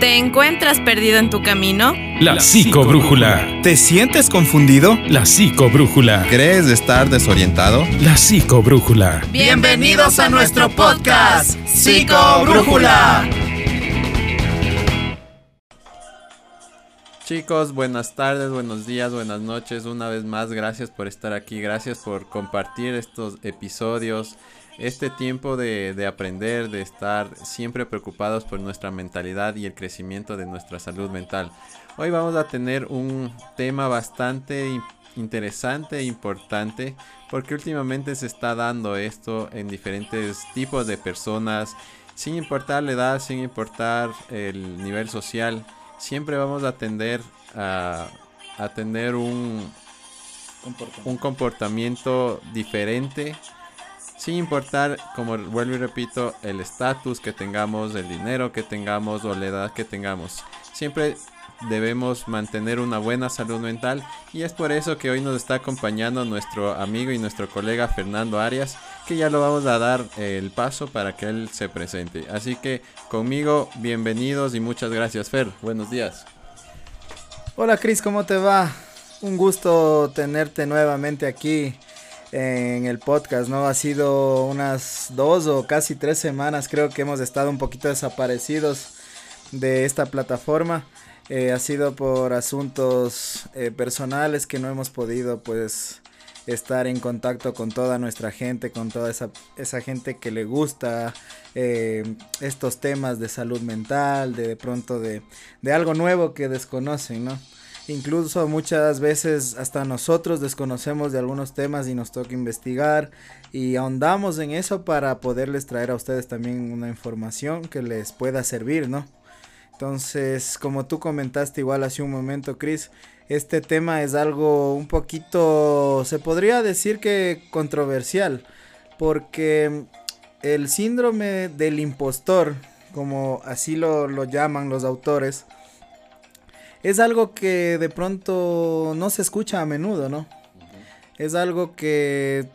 ¿Te encuentras perdido en tu camino? La psicobrújula. ¿Te sientes confundido? La psicobrújula. ¿Crees estar desorientado? La psicobrújula. Bienvenidos a nuestro podcast, Psicobrújula. Chicos, buenas tardes, buenos días, buenas noches. Una vez más, gracias por estar aquí, gracias por compartir estos episodios este tiempo de, aprender, de estar siempre preocupados por nuestra mentalidad y el crecimiento de nuestra salud mental. Hoy vamos a tener un tema bastante interesante e importante porque últimamente se está dando esto en diferentes tipos de personas, sin importar la edad, sin importar el nivel social, siempre vamos a tender a, tener un, un comportamiento diferente sin importar, como vuelvo y repito, el estatus que tengamos, el dinero que tengamos o la edad que tengamos. Siempre debemos mantener una buena salud mental y es por eso que hoy nos está acompañando nuestro amigo y nuestro colega Fernando Arias, que ya lo vamos a dar el paso para que él se presente. Así que conmigo, bienvenidos y muchas gracias Fer, buenos días. Hola Cris, ¿cómo te va? Un gusto tenerte nuevamente aquí en el podcast, ¿no? Ha sido unas dos o casi tres semanas, creo que hemos estado un poquito desaparecidos de esta plataforma. Eh, ha sido por asuntos eh, personales que no hemos podido, pues, estar en contacto con toda nuestra gente, con toda esa, esa gente que le gusta eh, estos temas de salud mental, de, de pronto de, de algo nuevo que desconocen, ¿no? Incluso muchas veces hasta nosotros desconocemos de algunos temas y nos toca investigar y ahondamos en eso para poderles traer a ustedes también una información que les pueda servir, ¿no? Entonces, como tú comentaste igual hace un momento, Chris, este tema es algo un poquito, se podría decir que controversial, porque el síndrome del impostor, como así lo, lo llaman los autores, es algo que de pronto no se escucha a menudo, ¿no? Es algo que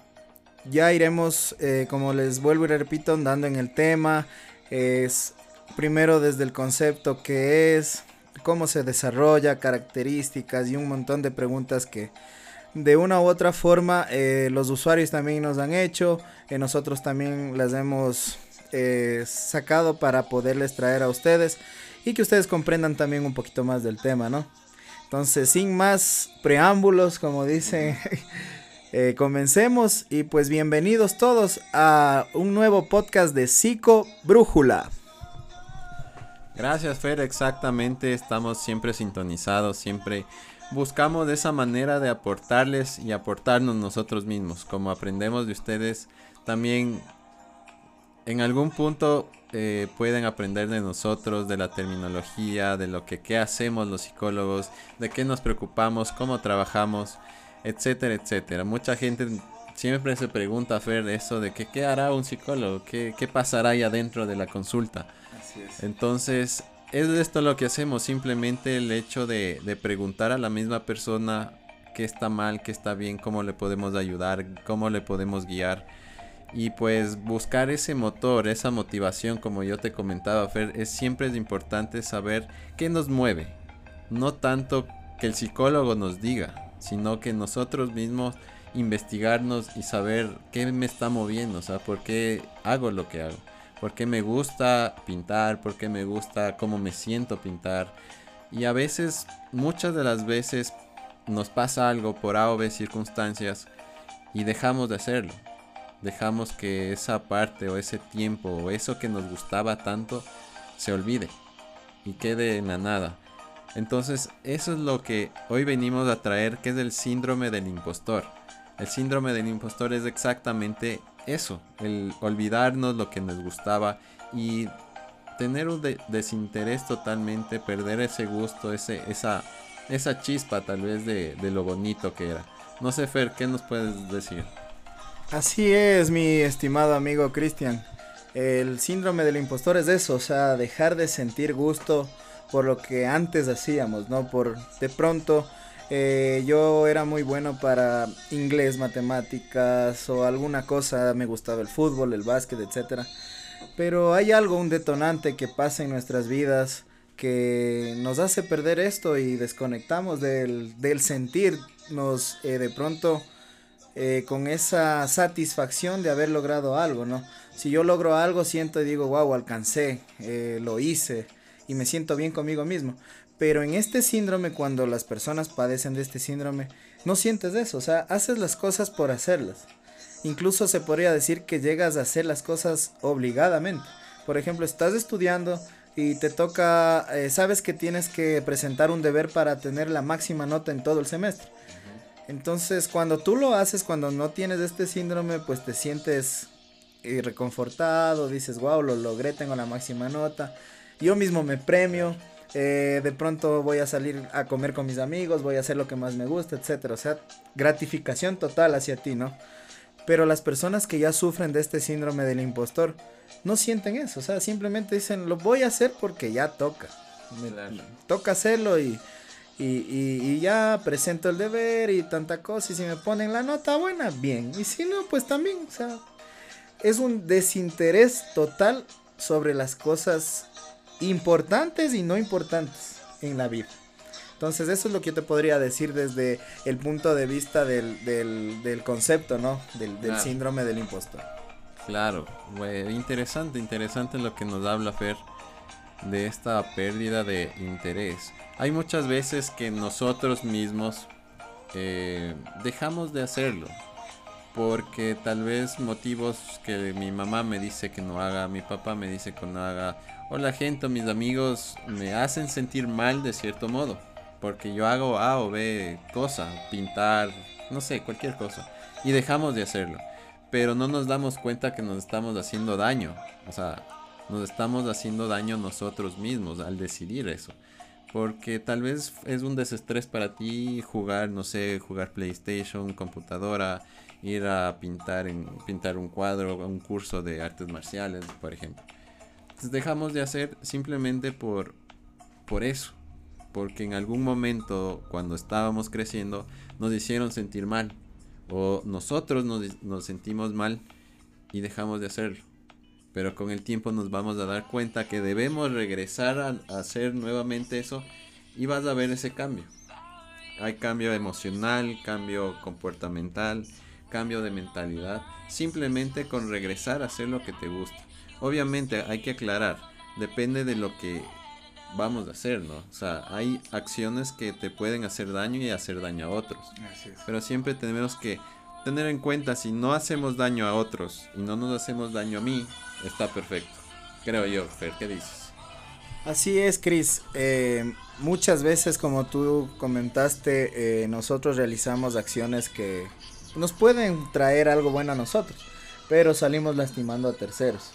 ya iremos, eh, como les vuelvo y repito, andando en el tema. Es primero desde el concepto que es, cómo se desarrolla, características y un montón de preguntas que de una u otra forma eh, los usuarios también nos han hecho. Eh, nosotros también las hemos sacado para poderles traer a ustedes y que ustedes comprendan también un poquito más del tema, ¿no? Entonces, sin más preámbulos, como dicen, eh, comencemos y pues bienvenidos todos a un nuevo podcast de Psico Brújula. Gracias, Fer, exactamente, estamos siempre sintonizados, siempre buscamos de esa manera de aportarles y aportarnos nosotros mismos, como aprendemos de ustedes, también en algún punto eh, pueden aprender de nosotros, de la terminología, de lo que qué hacemos los psicólogos, de qué nos preocupamos, cómo trabajamos, etcétera, etcétera. Mucha gente siempre se pregunta, Fer, eso de que qué hará un psicólogo, qué, qué pasará ahí adentro de la consulta. Entonces, es esto lo que hacemos, simplemente el hecho de, de preguntar a la misma persona qué está mal, qué está bien, cómo le podemos ayudar, cómo le podemos guiar y pues buscar ese motor, esa motivación, como yo te comentaba, Fer, es siempre importante saber qué nos mueve. No tanto que el psicólogo nos diga, sino que nosotros mismos investigarnos y saber qué me está moviendo, o sea, por qué hago lo que hago, por qué me gusta pintar, por qué me gusta cómo me siento pintar. Y a veces, muchas de las veces, nos pasa algo por A o B circunstancias y dejamos de hacerlo dejamos que esa parte o ese tiempo o eso que nos gustaba tanto se olvide y quede en la nada. Entonces eso es lo que hoy venimos a traer, que es el síndrome del impostor. El síndrome del impostor es exactamente eso, el olvidarnos lo que nos gustaba y tener un desinterés totalmente, perder ese gusto, ese, esa, esa chispa tal vez de, de lo bonito que era. No sé, Fer, ¿qué nos puedes decir? Así es, mi estimado amigo Cristian. El síndrome del impostor es eso, o sea, dejar de sentir gusto por lo que antes hacíamos, ¿no? Por de pronto eh, yo era muy bueno para inglés, matemáticas o alguna cosa, me gustaba el fútbol, el básquet, etcétera. Pero hay algo, un detonante que pasa en nuestras vidas que nos hace perder esto y desconectamos del, del sentirnos eh, de pronto eh, con esa satisfacción de haber logrado algo, ¿no? Si yo logro algo, siento y digo, wow, alcancé, eh, lo hice y me siento bien conmigo mismo. Pero en este síndrome, cuando las personas padecen de este síndrome, no sientes eso, o sea, haces las cosas por hacerlas. Incluso se podría decir que llegas a hacer las cosas obligadamente. Por ejemplo, estás estudiando y te toca, eh, sabes que tienes que presentar un deber para tener la máxima nota en todo el semestre. Entonces, cuando tú lo haces, cuando no tienes este síndrome, pues te sientes reconfortado, dices, wow, lo logré, tengo la máxima nota. Yo mismo me premio, eh, de pronto voy a salir a comer con mis amigos, voy a hacer lo que más me gusta, etcétera. O sea, gratificación total hacia ti, ¿no? Pero las personas que ya sufren de este síndrome del impostor no sienten eso, o sea, simplemente dicen, lo voy a hacer porque ya toca. Toca hacerlo y, y, y, ya presento el deber y tanta cosa. Y si me ponen la nota buena, bien. Y si no, pues también, o sea, es un desinterés total sobre las cosas importantes y no importantes en la vida. Entonces eso es lo que yo te podría decir desde el punto de vista del, del, concepto, ¿no? Del, del síndrome del impostor. Claro, interesante, interesante lo que nos habla Fer de esta pérdida de interés. Hay muchas veces que nosotros mismos eh, dejamos de hacerlo porque tal vez motivos que mi mamá me dice que no haga, mi papá me dice que no haga, o la gente o mis amigos me hacen sentir mal de cierto modo porque yo hago A o B cosa, pintar, no sé, cualquier cosa, y dejamos de hacerlo. Pero no nos damos cuenta que nos estamos haciendo daño. O sea, nos estamos haciendo daño nosotros mismos al decidir eso. Porque tal vez es un desestrés para ti jugar, no sé, jugar PlayStation, computadora, ir a pintar, en, pintar un cuadro, un curso de artes marciales, por ejemplo. Entonces dejamos de hacer simplemente por, por eso porque en algún momento cuando estábamos creciendo nos hicieron sentir mal o nosotros nos, sentimos mal y dejamos de hacerlo. Pero con el tiempo nos vamos a dar cuenta que debemos regresar a, hacer nuevamente eso y vas a ver ese cambio. Hay cambio emocional, cambio comportamental, cambio de mentalidad, simplemente con regresar a hacer lo que te gusta. Obviamente hay que aclarar, depende de lo que vamos a hacer, ¿no? O sea, hay acciones que te pueden hacer daño y hacer daño a otros. Pero siempre tenemos que tener en cuenta si no hacemos daño a otros y no nos hacemos daño a mí, está perfecto. Creo yo, Fer, ¿qué dices? Así es, Chris. Eh, muchas veces, como tú comentaste, eh, nosotros realizamos acciones que nos pueden traer algo bueno a nosotros, pero salimos lastimando a terceros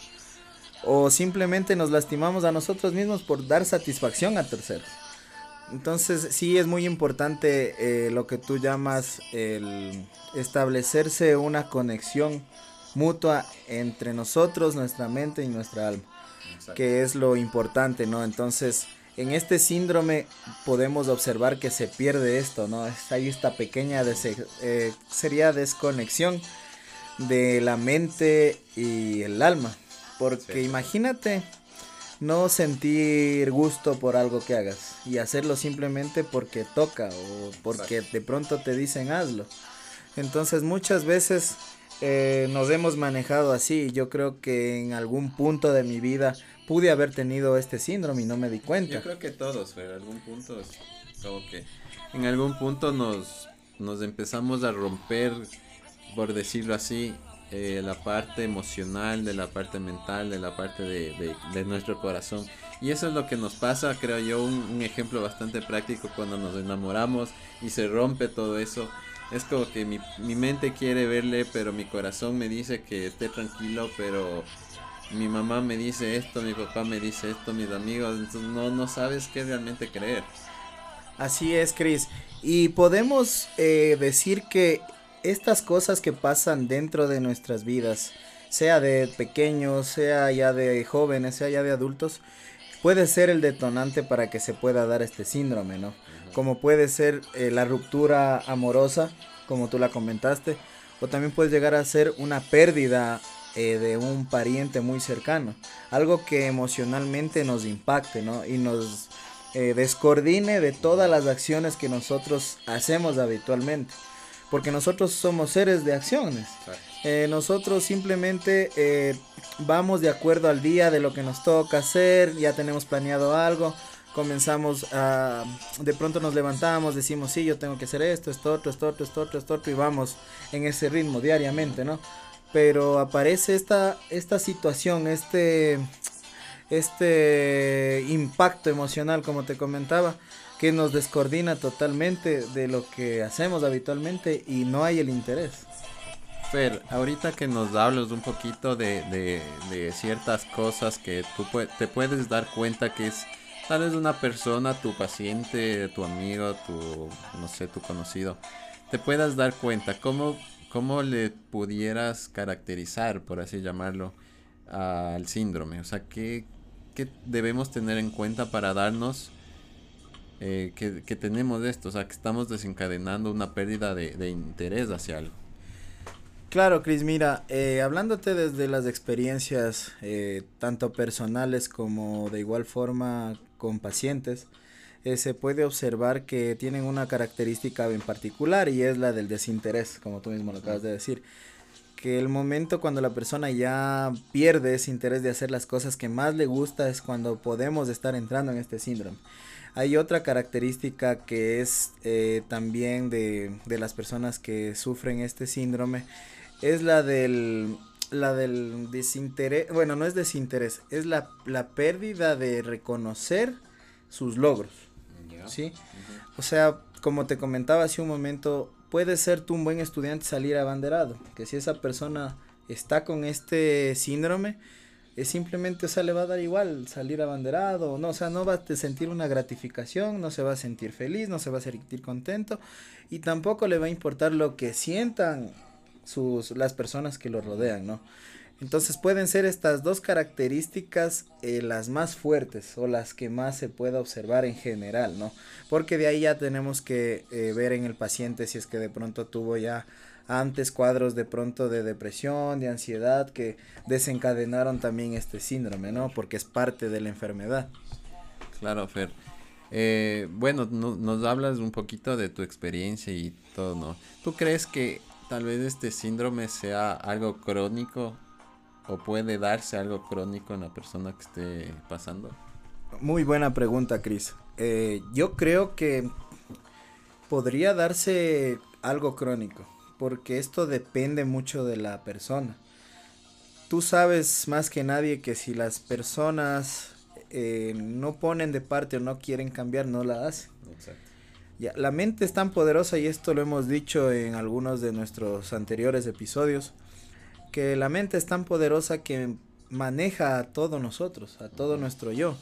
o simplemente nos lastimamos a nosotros mismos por dar satisfacción a terceros. Entonces sí es muy importante eh, lo que tú llamas el establecerse una conexión mutua entre nosotros, nuestra mente y nuestra alma, que es lo importante, ¿no? Entonces en este síndrome podemos observar que se pierde esto, ¿no? Hay esta pequeña eh, sería desconexión de la mente y el alma. Porque imagínate no sentir gusto por algo que hagas y hacerlo simplemente porque toca o porque de pronto te dicen hazlo. Entonces muchas veces eh, nos hemos manejado así. Yo creo que en algún punto de mi vida pude haber tenido este síndrome y no me di cuenta. Yo creo que todos, pero en algún punto, como que en algún punto nos, nos empezamos a romper, por decirlo así, eh, la parte emocional, de la parte mental, de la parte de, de, nuestro corazón. Y eso es lo que nos pasa, creo yo, un, ejemplo bastante práctico cuando nos enamoramos y se rompe todo eso. Es como que mi, mi mente quiere verle, pero mi corazón me dice que esté tranquilo, pero mi mamá me dice esto, mi papá me dice esto, mis amigos, entonces no, no sabes qué realmente creer. Así es, Chris. Y podemos eh, decir que estas cosas que pasan dentro de nuestras vidas, sea de pequeños, sea ya de jóvenes, sea ya de adultos, puede ser el detonante para que se pueda dar este síndrome, ¿no? Como puede ser eh, la ruptura amorosa, como tú la comentaste, o también puede llegar a ser una pérdida eh, de un pariente muy cercano. Algo que emocionalmente nos impacte, ¿no? Y nos eh, descoordine de todas las acciones que nosotros hacemos habitualmente. Porque nosotros somos seres de acciones. Eh, nosotros simplemente eh, vamos de acuerdo al día de lo que nos toca hacer, ya tenemos planeado algo, comenzamos a, de pronto nos levantamos, decimos, sí, yo tengo que hacer esto, esto, otro, esto, otro, esto, otro, esto, otro, y vamos en ese ritmo diariamente, ¿no? Pero aparece esta, esta situación, este, este impacto emocional, como te comentaba, que nos descoordina totalmente de lo que hacemos habitualmente y no hay el interés. Fer, ahorita que nos hablas un poquito de, de, ciertas cosas que tú te puedes dar cuenta que es tal vez una persona, tu paciente, tu amigo, tu, no sé, tu conocido, te puedas dar cuenta, ¿cómo, cómo le pudieras caracterizar, por así llamarlo, al síndrome? O sea, ¿qué, qué debemos tener en cuenta para darnos eh, que, que, tenemos esto? O sea, que estamos desencadenando una pérdida de, de interés hacia algo. Claro, Cris, mira, eh, hablándote desde las experiencias eh, tanto personales como de igual forma con pacientes, eh, se puede observar que tienen una característica en particular y es la del desinterés, como tú mismo lo acabas de decir. Que el momento cuando la persona ya pierde ese interés de hacer las cosas que más le gusta es cuando podemos estar entrando en este síndrome. Hay otra característica que es también de, de las personas que sufren este síndrome es la del la del desinterés, bueno, no es desinterés, es la, la pérdida de reconocer sus logros. ¿Sí? O sea, como te comentaba hace un momento, puede ser tú un buen estudiante salir abanderado, que si esa persona está con este síndrome, es simplemente, o sea, le va a dar igual salir abanderado, no, o sea, no va a sentir una gratificación, no se va a sentir feliz, no se va a sentir contento y tampoco le va a importar lo que sientan sus, las personas que lo rodean, ¿no? Entonces pueden ser estas dos características eh, las más fuertes o las que más se pueda observar en general, ¿no? Porque de ahí ya tenemos que eh, ver en el paciente si es que de pronto tuvo ya antes cuadros de pronto de depresión, de ansiedad que desencadenaron también este síndrome, ¿no? Porque es parte de la enfermedad. Claro, Fer. Eh, bueno, nos hablas un poquito de tu experiencia y todo, ¿no? ¿Tú crees que tal vez este síndrome sea algo crónico o puede darse algo crónico en la persona que esté pasando? Muy buena pregunta, Cris. Eh, yo creo que podría darse algo crónico, porque esto depende mucho de la persona. Tú sabes más que nadie que si las personas eh, no ponen de parte o no quieren cambiar, no la hacen. Exacto la mente es tan poderosa y esto lo hemos dicho en algunos de nuestros anteriores episodios, que la mente es tan poderosa que maneja a todos nosotros, a todo nuestro yo.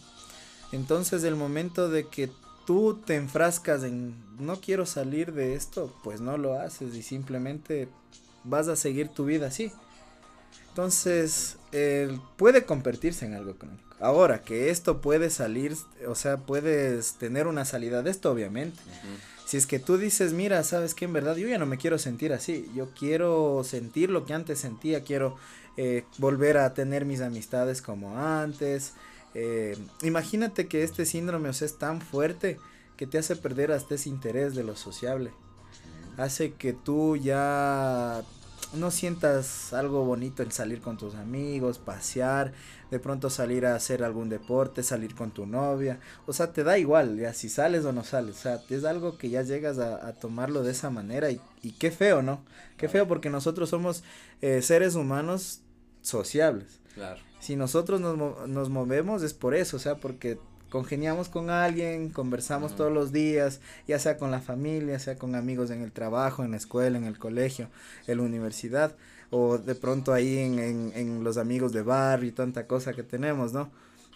Entonces el momento de que tú te enfrascas en no quiero salir de esto, pues no lo haces y simplemente vas a seguir tu vida así. Entonces, puede convertirse en algo crónico. Ahora, que esto puede salir, o sea, puedes tener una salida de esto, obviamente. Si es que tú dices, mira, sabes que en verdad yo ya no me quiero sentir así, yo quiero sentir lo que antes sentía, quiero eh, volver a tener mis amistades como antes. Eh, imagínate que este síndrome o sea, es tan fuerte que te hace perder hasta ese interés de lo sociable. Hace que tú ya no sientas algo bonito en salir con tus amigos, pasear, de pronto salir a hacer algún deporte, salir con tu novia, o sea, te da igual, ya si sales o no sales, o sea, es algo que ya llegas a, tomarlo de esa manera y, y, qué feo, ¿no? Qué feo porque nosotros somos eh, seres humanos sociables. Claro. Si nosotros nos, nos movemos es por eso, o sea, porque congeniamos con alguien, conversamos todos los días, ya sea con la familia, sea con amigos en el trabajo, en la escuela, en el colegio, en la universidad, o de pronto ahí en, en, los amigos de bar y tanta cosa que tenemos, ¿no?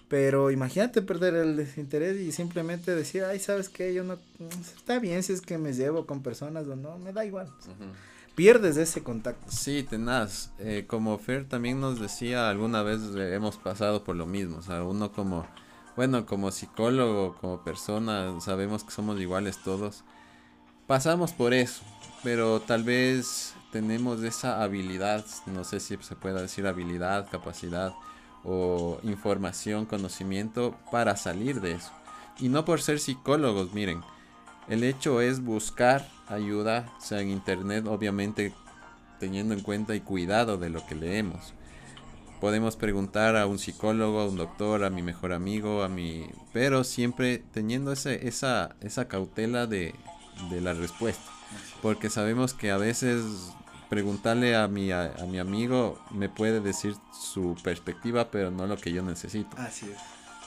Pero imagínate perder el desinterés y simplemente decir, ay, ¿sabes qué? Yo no, está bien si es que me llevo con personas o no, me da igual. Pierdes ese contacto. Sí, tenaz. Eh, como Fer también nos decía, alguna vez hemos pasado por lo mismo. O sea, uno como bueno, como psicólogo, como persona, sabemos que somos iguales todos. Pasamos por eso, pero tal vez tenemos esa habilidad, no sé si se puede decir habilidad, capacidad o información, conocimiento para salir de eso. Y no por ser psicólogos, miren, el hecho es buscar ayuda, sea en internet, obviamente teniendo en cuenta y cuidado de lo que leemos. Podemos preguntar a un psicólogo, a un doctor, a mi mejor amigo, a mi... Pero siempre teniendo ese, esa, esa cautela de, de la respuesta. Porque sabemos que a veces preguntarle a mi, a, mi amigo me puede decir su perspectiva, pero no lo que yo necesito. Así es.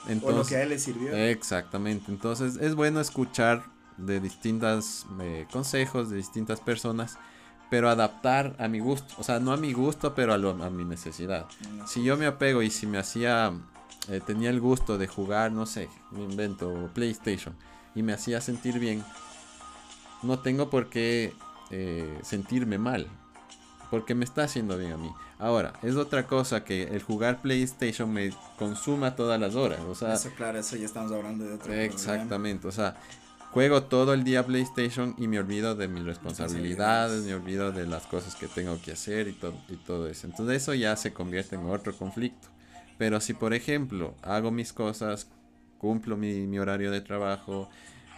Entonces, o lo que a él le sirvió. Exactamente. Entonces es bueno escuchar de distintos eh, consejos de distintas personas, pero adaptar a mi gusto. O sea, no a mi gusto, pero a, a mi necesidad. Si yo me apego y si me hacía, eh, tenía el gusto de jugar, no sé, me invento, PlayStation, y me hacía sentir bien, no tengo por qué eh, sentirme mal porque me está haciendo bien a mí. Ahora, es otra cosa que el jugar PlayStation me consuma todas las horas, o sea... Eso, claro, eso ya estamos hablando de otro Exactamente, o sea, juego todo el día PlayStation y me olvido de mis responsabilidades, me olvido de las cosas que tengo que hacer y, todo y todo eso. Entonces eso ya se convierte en otro conflicto. Pero si, por ejemplo, hago mis cosas, cumplo mi, mi horario de trabajo,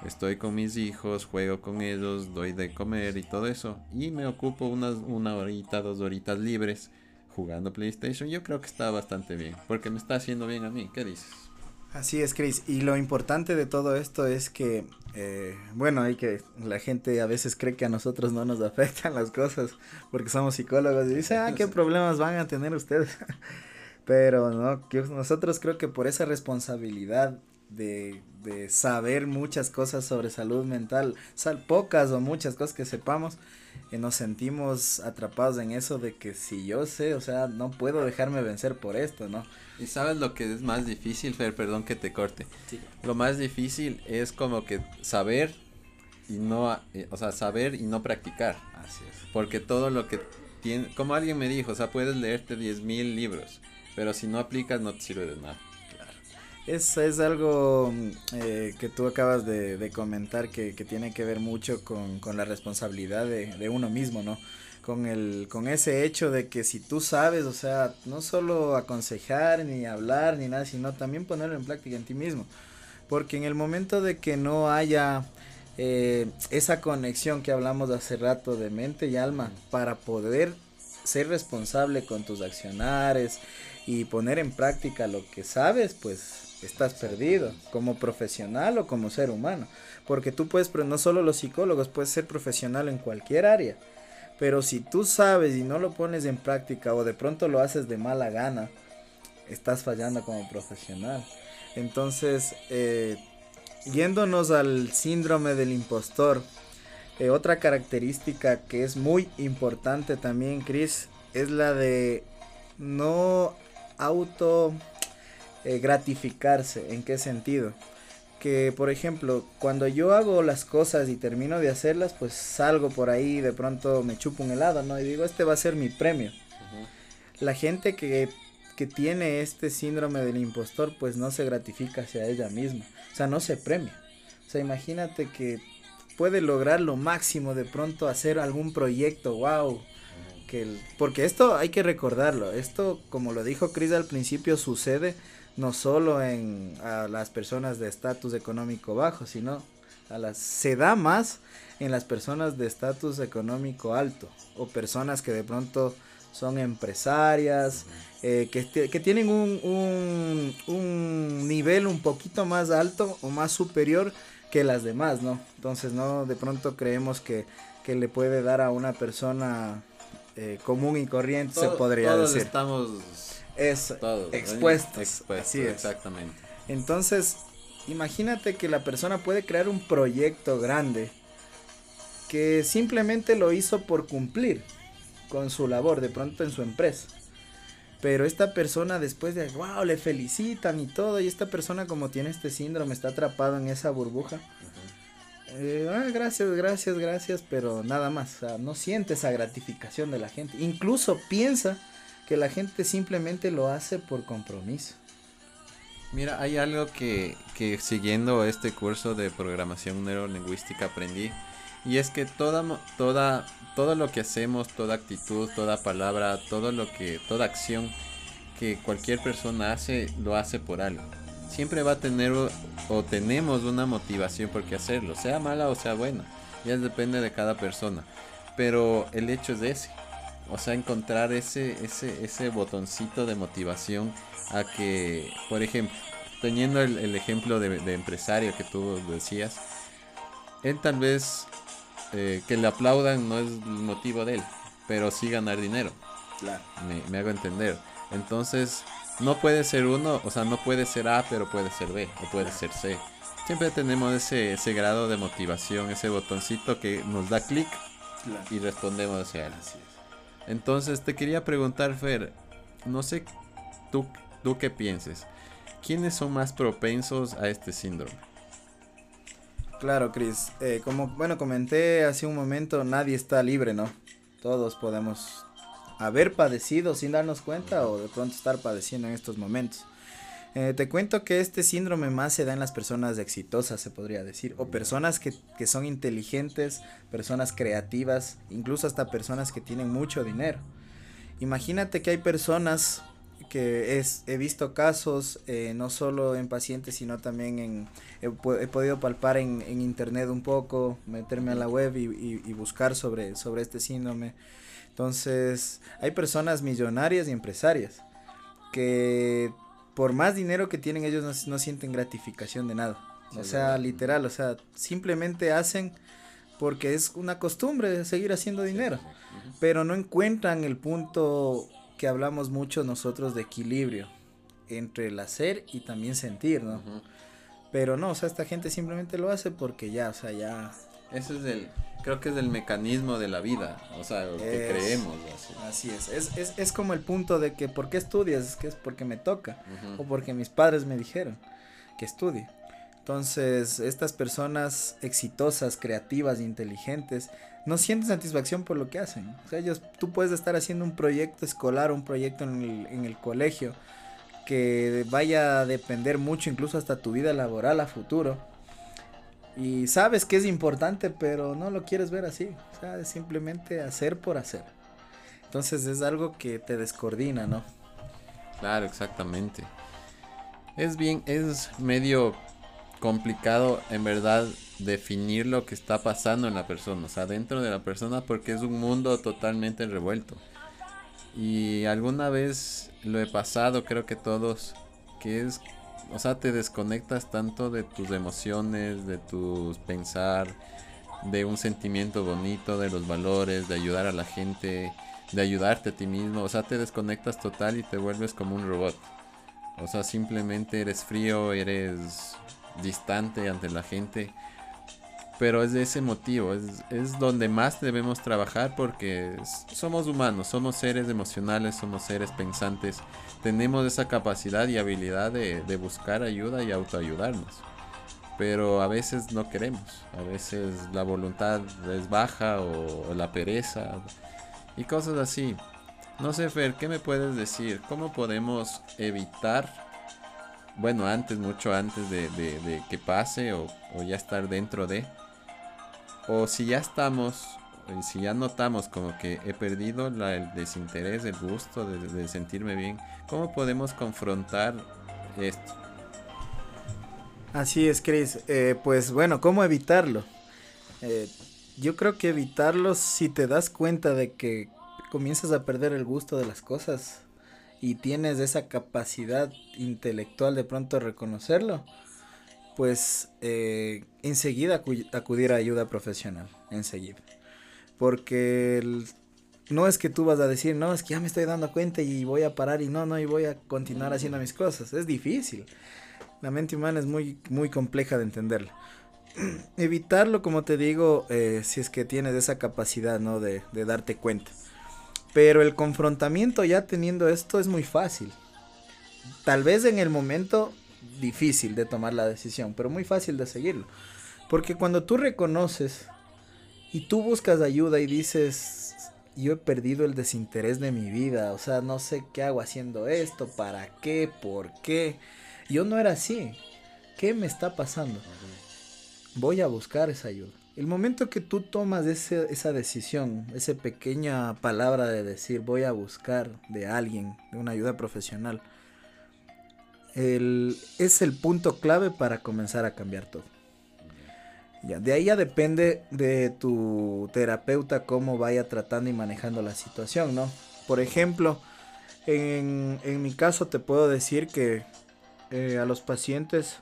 estoy con mis hijos, juego con ellos, doy de comer y todo eso. Y me ocupo unas, una horita, dos horitas libres jugando PlayStation. Yo creo que está bastante bien, porque me está haciendo bien a mí. ¿Qué dices? Así es, Chris. Y lo importante de todo esto es que, eh, bueno, hay que la gente a veces cree que a nosotros no nos afectan las cosas porque somos psicólogos y dice, ah, qué problemas van a tener ustedes. Pero no, nosotros creo que por esa responsabilidad de, de, saber muchas cosas sobre salud mental, sal, pocas o muchas cosas que sepamos, y nos sentimos atrapados en eso de que si yo sé, o sea, no puedo dejarme vencer por esto, ¿no? Y sabes lo que es más difícil, Fer, perdón que te corte. Lo más difícil es como que saber y no, eh, o sea, saber y no practicar. Así es. Porque todo lo que tiene, como alguien me dijo, o sea, puedes leerte 10.000 libros, pero si no aplicas no te sirve de nada. Es, es algo eh, que tú acabas de, comentar que, que, tiene que ver mucho con, con la responsabilidad de, de, uno mismo, ¿no? Con, el, con ese hecho de que si tú sabes, o sea, no solo aconsejar, ni hablar, ni nada, sino también ponerlo en práctica en ti mismo. Porque en el momento de que no haya eh, esa conexión que hablamos hace rato de mente y alma para poder ser responsable con tus accionares y poner en práctica lo que sabes, pues estás perdido como profesional o como ser humano. Porque tú puedes, pero no solo los psicólogos, puedes ser profesional en cualquier área. Pero si tú sabes y no lo pones en práctica o de pronto lo haces de mala gana, estás fallando como profesional. Entonces, eh, yéndonos al síndrome del impostor, eh, otra característica que es muy importante también, Chris, es la de no auto eh, gratificarse. ¿En qué sentido? Que, por ejemplo, cuando yo hago las cosas y termino de hacerlas, pues salgo por ahí, de pronto me chupo un helado, ¿no? Y digo, este va a ser mi premio. La gente que, que tiene este síndrome del impostor, pues no se gratifica hacia ella misma. O sea, no se premia. O sea, imagínate que puede lograr lo máximo de pronto hacer algún proyecto, wow. Que porque esto hay que recordarlo, esto como lo dijo Chris al principio sucede no solo en a las personas de estatus económico bajo, sino a las se da más en las personas de estatus económico alto o personas que de pronto son empresarias, eh, que, que, tienen un, un, un, nivel un poquito más alto o más superior que las demás, ¿no? Entonces, no, de pronto creemos que, que le puede dar a una persona eh, común y corriente, se podría decir. estamos es expuestos. Así exactamente. Entonces, imagínate que la persona puede crear un proyecto grande que simplemente lo hizo por cumplir con su labor, de pronto en su empresa. Pero esta persona después de, wow, le felicitan y todo, y esta persona como tiene este síndrome, está atrapado en esa burbuja. Eh, ah, gracias, gracias, gracias, pero nada más, no siente esa gratificación de la gente. Incluso piensa que la gente simplemente lo hace por compromiso. Mira, hay algo que, que siguiendo este curso de programación neurolingüística aprendí Y es que toda, toda, todo lo que hacemos, toda actitud, toda palabra, todo lo que, toda acción que cualquier persona hace, lo hace por algo. Siempre va a tener o tenemos una motivación por qué hacerlo, sea mala o sea buena. Ya depende de cada persona. Pero el hecho es ese. O sea, encontrar ese, ese, ese botoncito de motivación a que, por ejemplo, teniendo el, ejemplo de, empresario que tú decías, él tal vez eh, que le aplaudan no es el motivo de él, pero sí ganar dinero. Claro. Me, me, hago entender. Entonces, no puede ser uno, o sea, no puede ser A, pero puede ser B, o puede ser C. Siempre tenemos ese, ese grado de motivación, ese botoncito que nos da clic y respondemos hacia él. Entonces, te quería preguntar, Fer, no sé tú, tú qué pienses. ¿Quiénes son más propensos a este síndrome? Claro, Chris. Eh, como bueno comenté hace un momento, nadie está libre, ¿no? Todos podemos haber padecido sin darnos cuenta o de pronto estar padeciendo en estos momentos. Eh, te cuento que este síndrome más se da en las personas exitosas, se podría decir, o personas que, que, son inteligentes, personas creativas, incluso hasta personas que tienen mucho dinero. Imagínate que hay personas que es, he visto casos eh, no solo en pacientes, sino también en, he, podido palpar en, en, internet un poco, meterme a la web y, y, buscar sobre, sobre este síndrome. Entonces, hay personas millonarias y empresarias que por más dinero que tienen ellos no, no sienten gratificación de nada. O sea, literal, o sea, simplemente hacen porque es una costumbre seguir haciendo dinero, pero no encuentran el punto que hablamos mucho nosotros de equilibrio entre el hacer y también sentir, ¿no? Pero no, o sea, esta gente simplemente lo hace porque ya, o sea, ya... Eso es el, creo que es el mecanismo de la vida, o sea, lo que creemos. Así, es. Es, es, es, como el punto de que, ¿por qué estudias? Es que es porque me toca, o porque mis padres me dijeron que estudie. Entonces, estas personas exitosas, creativas, inteligentes, no sienten satisfacción por lo que hacen. O sea, ellos, tú puedes estar haciendo un proyecto escolar, un proyecto en el, en el colegio, que vaya a depender mucho, incluso hasta tu vida laboral a futuro. Y sabes que es importante, pero no lo quieres ver así. O sea, es simplemente hacer por hacer. Entonces es algo que te descoordina, ¿no? Claro, exactamente. Es bien, es medio complicado en verdad definir lo que está pasando en la persona, o sea, dentro de la persona porque es un mundo totalmente revuelto. Y alguna vez lo he pasado, creo que todos, que es, o sea, te desconectas tanto de tus emociones, de tus pensar, de un sentimiento bonito, de los valores, de ayudar a la gente, de ayudarte a ti mismo, o sea, te desconectas total y te vuelves como un robot. O sea, simplemente eres frío, eres distante ante la gente. Pero es de ese motivo, es, es donde más debemos trabajar porque somos humanos, somos seres emocionales, somos seres pensantes, tenemos esa capacidad y habilidad de, de buscar ayuda y autoayudarnos. Pero a veces no queremos, a veces la voluntad es baja o, o la pereza y cosas así. No sé, Fer, ¿qué me puedes decir? ¿Cómo podemos evitar bueno, antes, mucho antes de, que pase o, ya estar dentro de. O si ya estamos, si ya notamos como que he perdido el desinterés, el gusto de, sentirme bien, ¿cómo podemos confrontar esto? Así es, Chris. Eh, pues bueno, ¿cómo evitarlo? Eh, yo creo que evitarlo si te das cuenta de que comienzas a perder el gusto de las cosas y tienes esa capacidad intelectual de pronto reconocerlo, pues eh, enseguida acudir a ayuda profesional, enseguida. Porque no es que tú vas a decir, no, es que ya me estoy dando cuenta y voy a parar y no, no, y voy a continuar haciendo mis cosas. Es difícil. La mente humana es muy, muy compleja de entenderla. Evitarlo, como te digo, eh, si es que tienes esa capacidad, ¿no? De, de darte cuenta. Pero el confrontamiento ya teniendo esto es muy fácil. Tal vez en el momento difícil de tomar la decisión, pero muy fácil de seguirlo. Porque cuando tú reconoces y tú buscas ayuda y dices, yo he perdido el desinterés de mi vida, o sea, no sé qué hago haciendo esto, para qué, por qué. Yo no era así. ¿Qué me está pasando? Voy a buscar esa ayuda. El momento que tú tomas ese, esa decisión, esa pequeña palabra de decir voy a buscar de alguien, de una ayuda profesional, es el punto clave para comenzar a cambiar todo. Ya, de ahí ya depende de tu terapeuta cómo vaya tratando y manejando la situación, ¿no? Por ejemplo, en, en mi caso te puedo decir que eh, a los pacientes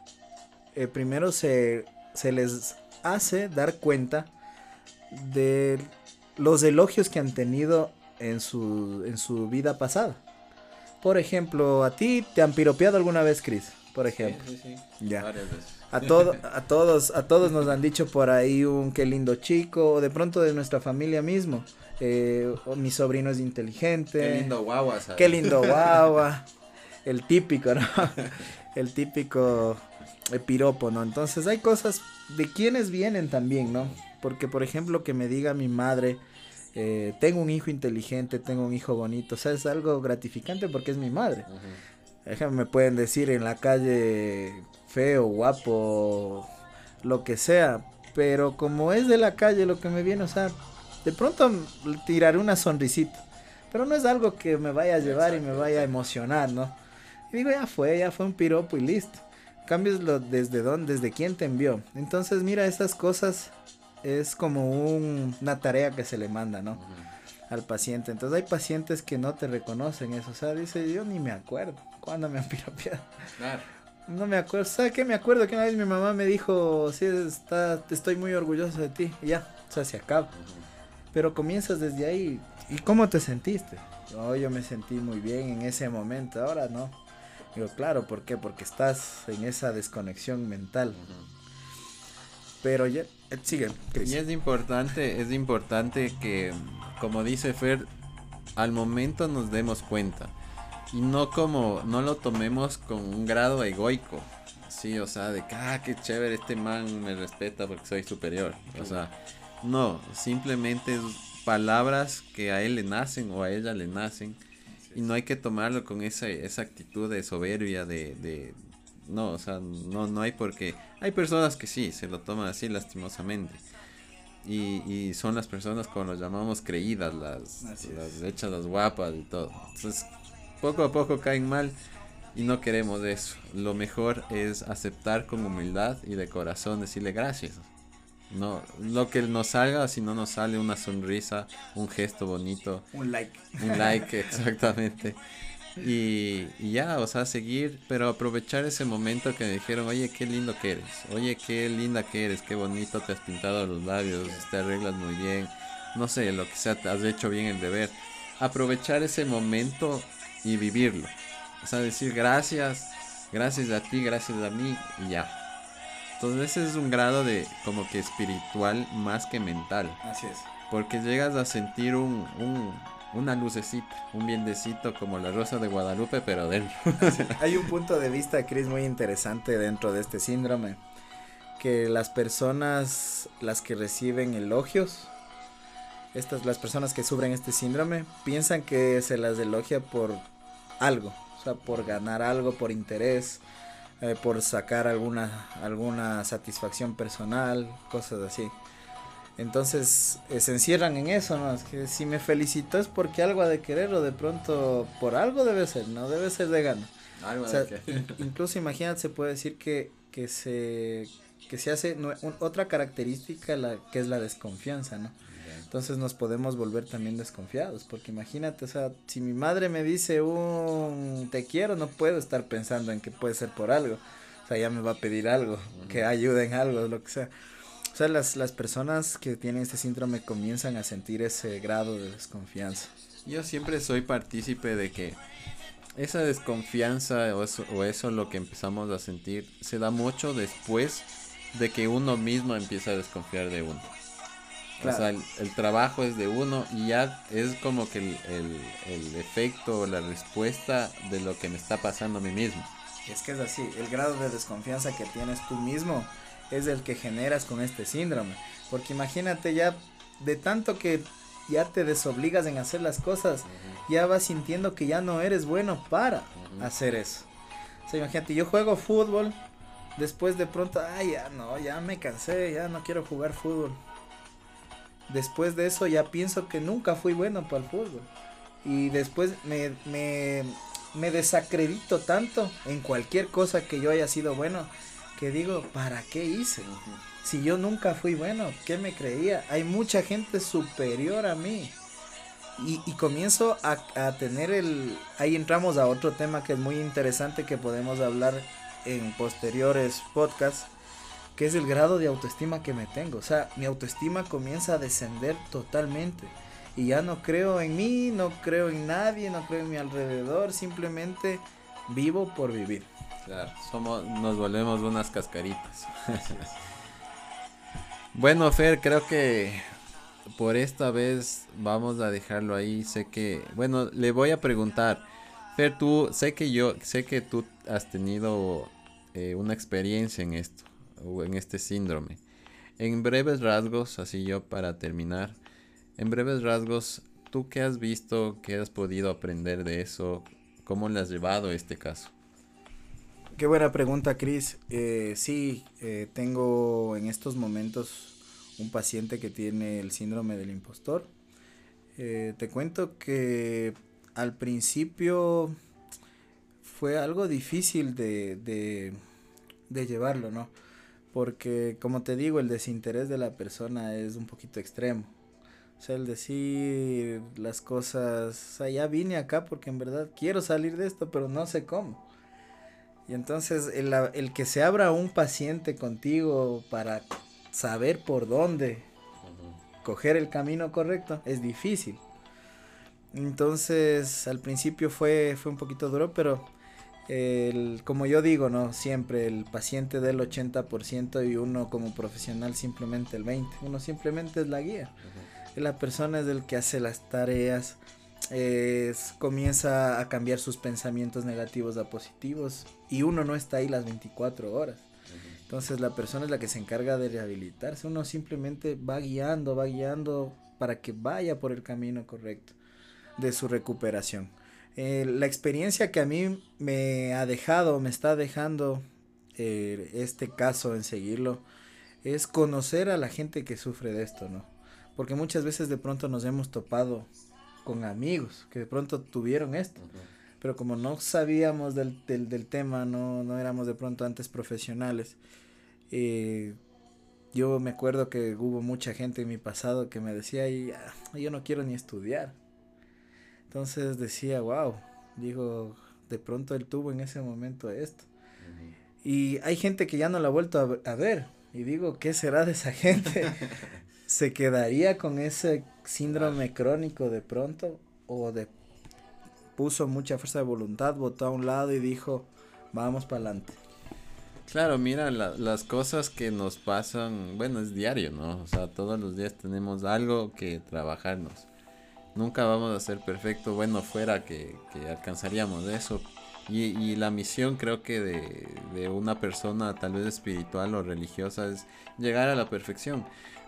eh, primero se, se les hace dar cuenta de los elogios que han tenido en su, en su vida pasada. Por ejemplo, a ti te han piropeado alguna vez, Chris, por ejemplo. Sí, sí, sí. Ya. Varias veces. A, todo, a, todos, a todos nos han dicho por ahí un qué lindo chico, o de pronto de nuestra familia mismo. Eh, mi sobrino es inteligente. Qué lindo guagua, ¿sabes? Qué lindo guagua. El típico, ¿no? El típico piropo, ¿no? Entonces hay cosas de quienes vienen también, ¿no? Porque, por ejemplo, que me diga mi madre, eh, tengo un hijo inteligente, tengo un hijo bonito, o sea, es algo gratificante porque es mi madre. Ejemplo, me pueden decir en la calle feo, guapo, lo que sea, pero como es de la calle lo que me viene, o sea, de pronto tiraré una sonrisita, pero no es algo que me vaya a llevar y me vaya a emocionar, ¿no? Y digo, ya fue, ya fue un piropo y listo. Cambios lo desde dónde, desde quién te envió. Entonces, mira, esas cosas es como un- una tarea que se le manda, ¿no? Al paciente. Entonces hay pacientes que no te reconocen eso. O sea, dice, yo ni me acuerdo. ¿Cuándo me han piropeado? Claro. No me acuerdo. ¿Sabes qué? Me acuerdo que una vez mi mamá me dijo, sí, está, estoy muy orgulloso de ti. Y ya, o sea, se acaba. Pero comienzas desde ahí. ¿Y cómo te sentiste? No, yo me sentí muy bien en ese momento. Ahora no. Digo, claro, ¿por qué? Porque estás en esa desconexión mental. Pero ya, Cris. Y es importante, es importante que, como dice Fer, al momento nos demos cuenta. Y no como, no lo tomemos con un grado egoico. Sí, o sea, de que, ah, qué chévere, este man me respeta porque soy superior. O sea, no, simplemente palabras que a él le nacen o a ella le nacen. Y no hay que tomarlo con esa, esa actitud de soberbia, de... No, o sea, no, no hay por qué. Hay personas que sí, se lo toman así lastimosamente. Y, y son las personas como los llamamos creídas, las, las hechas, las guapas y todo. Entonces, poco a poco caen mal y no queremos eso. Lo mejor es aceptar con humildad y de corazón decirle gracias. No, lo que nos salga, si no nos sale una sonrisa, un gesto bonito, Un like. un like, exactamente. Y, y ya, o sea, seguir, pero aprovechar ese momento que me dijeron, oye, qué lindo que eres, oye, qué linda que eres, qué bonito te has pintado los labios, te arreglas muy bien, no sé, lo que sea, te has hecho bien el deber. Aprovechar ese momento y vivirlo. O sea, decir gracias, gracias a ti, gracias a mí y ya. Entonces ese es un grado de como que espiritual más que mental. Así es. Porque llegas a sentir un, un- una lucecita, un biendecito como la rosa de Guadalupe, pero dentro. Hay un punto de vista, Chris, muy interesante dentro de este síndrome. Que las personas, las que reciben elogios, estas, las personas que sufren este síndrome, piensan que se las elogia por algo. O sea, por ganar algo, por interés, eh, por sacar alguna, alguna satisfacción personal, cosas así. Entonces eh, se encierran en eso, ¿no? Es que si me felicitó es porque algo ha de querer o de pronto por algo debe ser, no debe ser de gana. Algo O sea, de que- in- incluso imagínate, se puede decir que, que se que se hace nue- un- otra característica la que es la desconfianza, ¿no? Entonces nos podemos volver también desconfiados, porque imagínate, o sea, si mi madre me dice un te quiero, no puedo estar pensando en que puede ser por algo. O sea, ya me va a pedir algo, que ayude en algo, lo que sea. O sea, las, las personas que tienen este síndrome comienzan a sentir ese grado de desconfianza. Yo siempre soy partícipe de que esa desconfianza o eso, o eso lo que empezamos a sentir se da mucho después de que uno mismo empieza a desconfiar de uno. Claro. O sea, el, el trabajo es de uno y ya es como que el, el- el efecto o la respuesta de lo que me está pasando a mí mismo. Es que es así, el grado de desconfianza que tienes tú mismo es el que generas con este síndrome. Porque imagínate ya, de tanto que ya te desobligas en hacer las cosas, ya vas sintiendo que ya no eres bueno para hacer eso. O sea, imagínate, yo juego fútbol Después de pronto, ay, ya no, ya me cansé, ya no quiero jugar fútbol. Después de eso ya pienso que nunca fui bueno para el fútbol. Y después me, me, me desacredito tanto en cualquier cosa que yo haya sido bueno que digo, ¿para qué hice? Si yo nunca fui bueno, ¿qué me creía? Hay mucha gente superior a mí. Y, comienzo a, a, tener el... Ahí entramos a otro tema que es muy interesante que podemos hablar en posteriores podcasts, que es el grado de autoestima que me tengo. O sea, mi autoestima comienza a descender totalmente. Y ya no creo en mí, no creo en nadie, no creo en mi alrededor, simplemente vivo por vivir. Claro, somos, nos volvemos unas cascaritas. bueno, Fer, creo que por esta vez vamos a dejarlo ahí. Sé que, bueno, le voy a preguntar. Fer, tú, sé que yo, sé que tú has tenido eh, una experiencia en esto, o en este síndrome. En breves rasgos, así yo para terminar, en breves rasgos, ¿tú qué has visto, qué has podido aprender de eso? ¿Cómo le has llevado este caso? Qué buena pregunta, Cris. Eh, sí, eh, tengo en estos momentos un paciente que tiene el síndrome del impostor. Eh, te cuento que al principio fue algo difícil de, de, de, llevarlo, ¿no? Porque, como te digo, el desinterés de la persona es un poquito extremo. O sea, el decir las cosas, o sea, ya vine acá porque en verdad quiero salir de esto, pero no sé cómo. Y entonces el, el, que se abra un paciente contigo para saber por dónde coger el camino correcto es difícil. Entonces al principio fue, fue un poquito duro, pero el, como yo digo, ¿no? Siempre el paciente del 80% y uno como profesional simplemente el 20%. Uno simplemente es la guía. La persona es el que hace las tareas, es, comienza a cambiar sus pensamientos negativos a positivos y uno no está ahí las 24 horas. Entonces la persona es la que se encarga de rehabilitarse, uno simplemente va guiando, va guiando para que vaya por el camino correcto de su recuperación. Eh, la experiencia que a mí me ha dejado, me está dejando eh, este caso en seguirlo, es conocer a la gente que sufre de esto, ¿no? Porque muchas veces de pronto nos hemos topado con amigos que de pronto tuvieron esto. Pero como no sabíamos del, del, del, tema, no, no éramos de pronto antes profesionales, eh, yo me acuerdo que hubo mucha gente en mi pasado que me decía, y, ah, yo no quiero ni estudiar. Entonces decía, wow, digo, de pronto él tuvo en ese momento esto. Uh -huh. Y hay gente que ya no la ha vuelto a, a ver. Y digo, ¿qué será de esa gente? ¿Se quedaría con ese síndrome crónico de pronto? ¿O de puso mucha fuerza de voluntad, votó a un lado y dijo, vamos para adelante? Claro, mira, la, las cosas que nos pasan, bueno, es diario, ¿no? O sea, todos los días tenemos algo que trabajarnos. Nunca vamos a ser perfectos, bueno, fuera que, que alcanzaríamos eso. Y, y, la misión creo que de, de, una persona tal vez espiritual o religiosa es llegar a la perfección.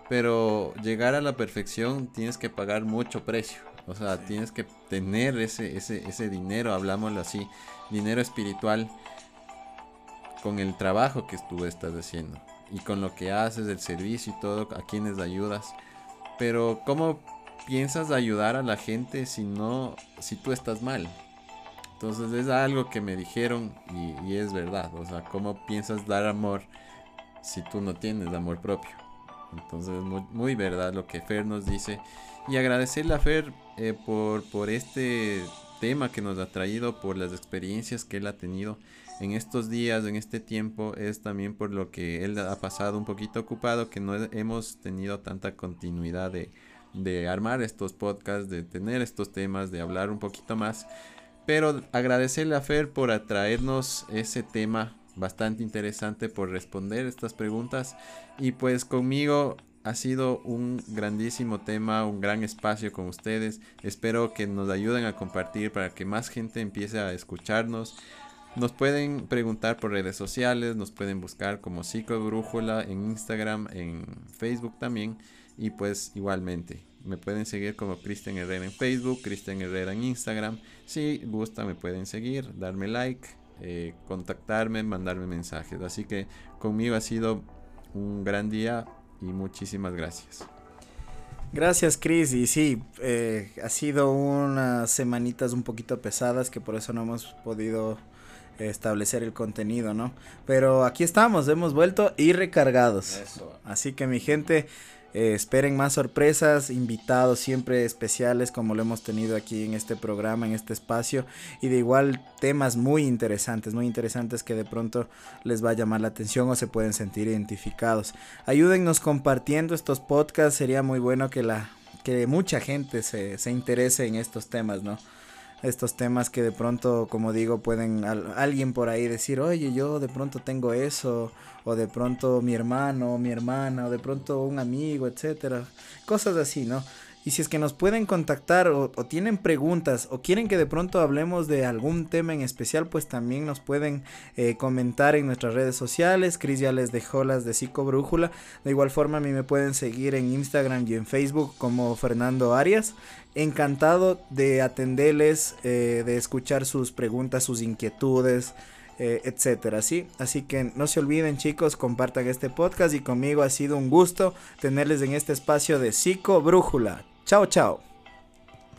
Pero llegar a la perfección tienes que pagar mucho precio. O sea, sí. tienes que tener ese, ese, ese dinero, hablámoslo así, dinero espiritual con el trabajo que tú estás haciendo y con lo que haces, el servicio y todo, a quienes ayudas. Pero ¿cómo piensas ayudar a la gente si no, si tú estás mal? Entonces es algo que me dijeron y, y es verdad. O sea, ¿cómo piensas dar amor si tú no tienes amor propio? Entonces muy, muy verdad lo que Fer nos dice. Y agradecerle a Fer eh, por, por este tema que nos ha traído, por las experiencias que él ha tenido en estos días, en este tiempo, es también por lo que él ha pasado un poquito ocupado, que no hemos tenido tanta continuidad de, de armar estos podcasts, de tener estos temas, de hablar un poquito más. Pero agradecerle a Fer por atraernos ese tema bastante interesante, por responder estas preguntas. Y pues conmigo ha sido un grandísimo tema, un gran espacio con ustedes. Espero que nos ayuden a compartir para que más gente empiece a escucharnos. Nos pueden preguntar por redes sociales, nos pueden buscar como Psicobrújula en Instagram, en Facebook también. Y pues igualmente, me pueden seguir como Cristian Herrera en Facebook, Cristian Herrera en Instagram. Si gusta me pueden seguir, darme like eh, contactarme, mandarme mensajes. Así que conmigo ha sido un gran día y muchísimas gracias. Gracias, Chris. Y sí, eh, ha sido unas semanitas un poquito pesadas que por eso no hemos podido establecer el contenido, ¿no? Pero aquí estamos, hemos vuelto y recargados. Así que mi gente, eh, esperen más sorpresas, invitados siempre especiales como lo hemos tenido aquí en este programa, en este espacio y de igual temas muy interesantes, muy interesantes que de pronto les va a llamar la atención o se pueden sentir identificados. Ayúdennos compartiendo estos podcasts, sería muy bueno que la que mucha gente se, se interese en estos temas, ¿no? Estos temas que de pronto, como digo, pueden alguien por ahí decir, oye, yo de pronto tengo eso, o de pronto mi hermano, o mi hermana, o de pronto un amigo, etcétera, cosas así, ¿no? Y si es que nos pueden contactar o, tienen preguntas o quieren que de pronto hablemos de algún tema en especial, pues también nos pueden eh, comentar en nuestras redes sociales. Cris ya les dejó las de Psicobrújula. De igual forma a mí me pueden seguir en Instagram y en Facebook como Fernando Arias. Encantado de atenderles, eh, de escuchar sus preguntas, sus inquietudes. Eh, etcétera, ¿sí? Así que no se olviden chicos, compartan este podcast y conmigo ha sido un gusto tenerles en este espacio de Psico Brújula. Chao, chao.